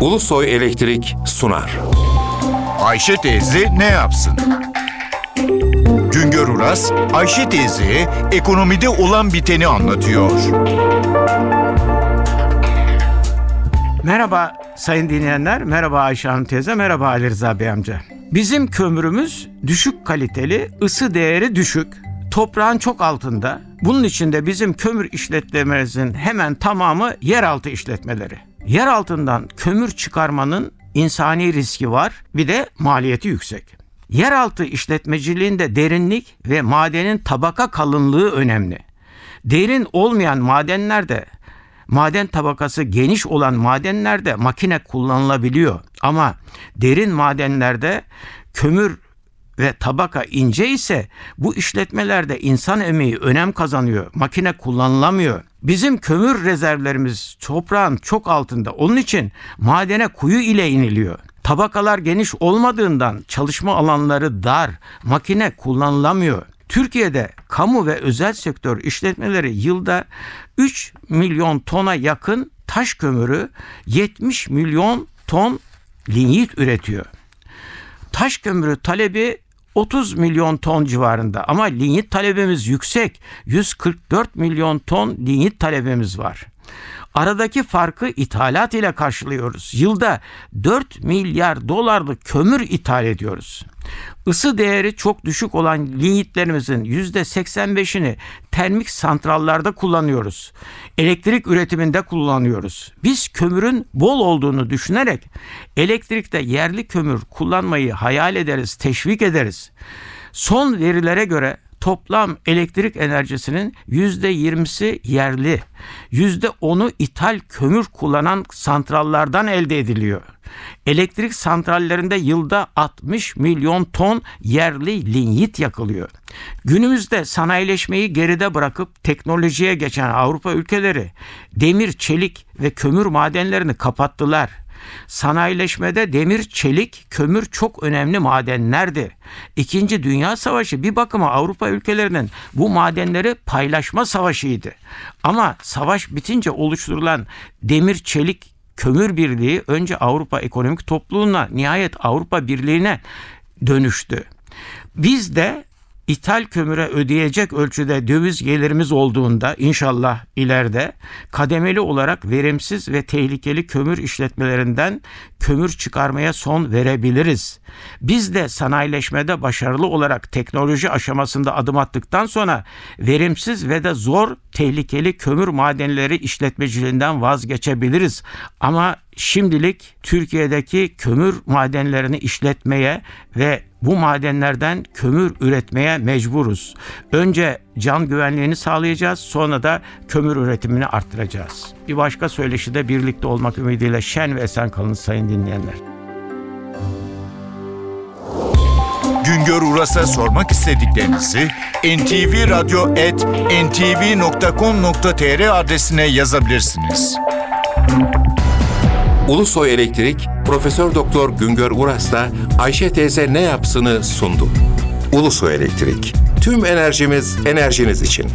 Ulusoy Elektrik sunar. Ayşe teyze ne yapsın? Güngör Uras, Ayşe teyze ekonomide olan biteni anlatıyor. Merhaba sayın dinleyenler, merhaba Ayşe Hanım teyze, merhaba Ali Rıza Bey amca. Bizim kömürümüz düşük kaliteli, ısı değeri düşük, toprağın çok altında. Bunun içinde bizim kömür işletmemizin hemen tamamı yeraltı işletmeleri. Yer altından kömür çıkarmanın insani riski var, bir de maliyeti yüksek. Yeraltı işletmeciliğinde derinlik ve madenin tabaka kalınlığı önemli. Derin olmayan madenlerde maden tabakası geniş olan madenlerde makine kullanılabiliyor. Ama derin madenlerde kömür ve tabaka ince ise bu işletmelerde insan emeği önem kazanıyor. Makine kullanılamıyor. Bizim kömür rezervlerimiz toprağın çok altında. Onun için madene kuyu ile iniliyor. Tabakalar geniş olmadığından çalışma alanları dar, makine kullanılamıyor. Türkiye'de kamu ve özel sektör işletmeleri yılda 3 milyon tona yakın taş kömürü 70 milyon ton linyit üretiyor. Taş kömürü talebi 30 milyon ton civarında ama linyit talebimiz yüksek. 144 milyon ton linyit talebimiz var. Aradaki farkı ithalat ile karşılıyoruz. Yılda 4 milyar dolarlık kömür ithal ediyoruz. Isı değeri çok düşük olan linyitlerimizin %85'ini termik santrallarda kullanıyoruz. Elektrik üretiminde kullanıyoruz. Biz kömürün bol olduğunu düşünerek elektrikte yerli kömür kullanmayı hayal ederiz, teşvik ederiz. Son verilere göre toplam elektrik enerjisinin yüzde yirmisi yerli, yüzde onu ithal kömür kullanan santrallardan elde ediliyor. Elektrik santrallerinde yılda 60 milyon ton yerli linyit yakılıyor. Günümüzde sanayileşmeyi geride bırakıp teknolojiye geçen Avrupa ülkeleri demir, çelik ve kömür madenlerini kapattılar. Sanayileşmede demir, çelik, kömür çok önemli madenlerdi. İkinci Dünya Savaşı bir bakıma Avrupa ülkelerinin bu madenleri paylaşma savaşıydı. Ama savaş bitince oluşturulan demir, çelik, kömür birliği önce Avrupa Ekonomik Topluluğuna nihayet Avrupa Birliği'ne dönüştü. Biz de ithal kömüre ödeyecek ölçüde döviz gelirimiz olduğunda inşallah ileride kademeli olarak verimsiz ve tehlikeli kömür işletmelerinden kömür çıkarmaya son verebiliriz. Biz de sanayileşmede başarılı olarak teknoloji aşamasında adım attıktan sonra verimsiz ve de zor tehlikeli kömür madenleri işletmeciliğinden vazgeçebiliriz. Ama şimdilik Türkiye'deki kömür madenlerini işletmeye ve bu madenlerden kömür üretmeye mecburuz. Önce can güvenliğini sağlayacağız, sonra da kömür üretimini arttıracağız. Bir başka söyleşide birlikte olmak ümidiyle şen ve esen kalın sayın dinleyenler. Güngör Uras'a sormak istediklerinizi ntvradio.ntv.com.tr adresine yazabilirsiniz. Ulusoy Elektrik Profesör Doktor Güngör Uras'la Ayşe teyze ne yapsını sundu. Ulusoy Elektrik. Tüm enerjimiz enerjiniz için.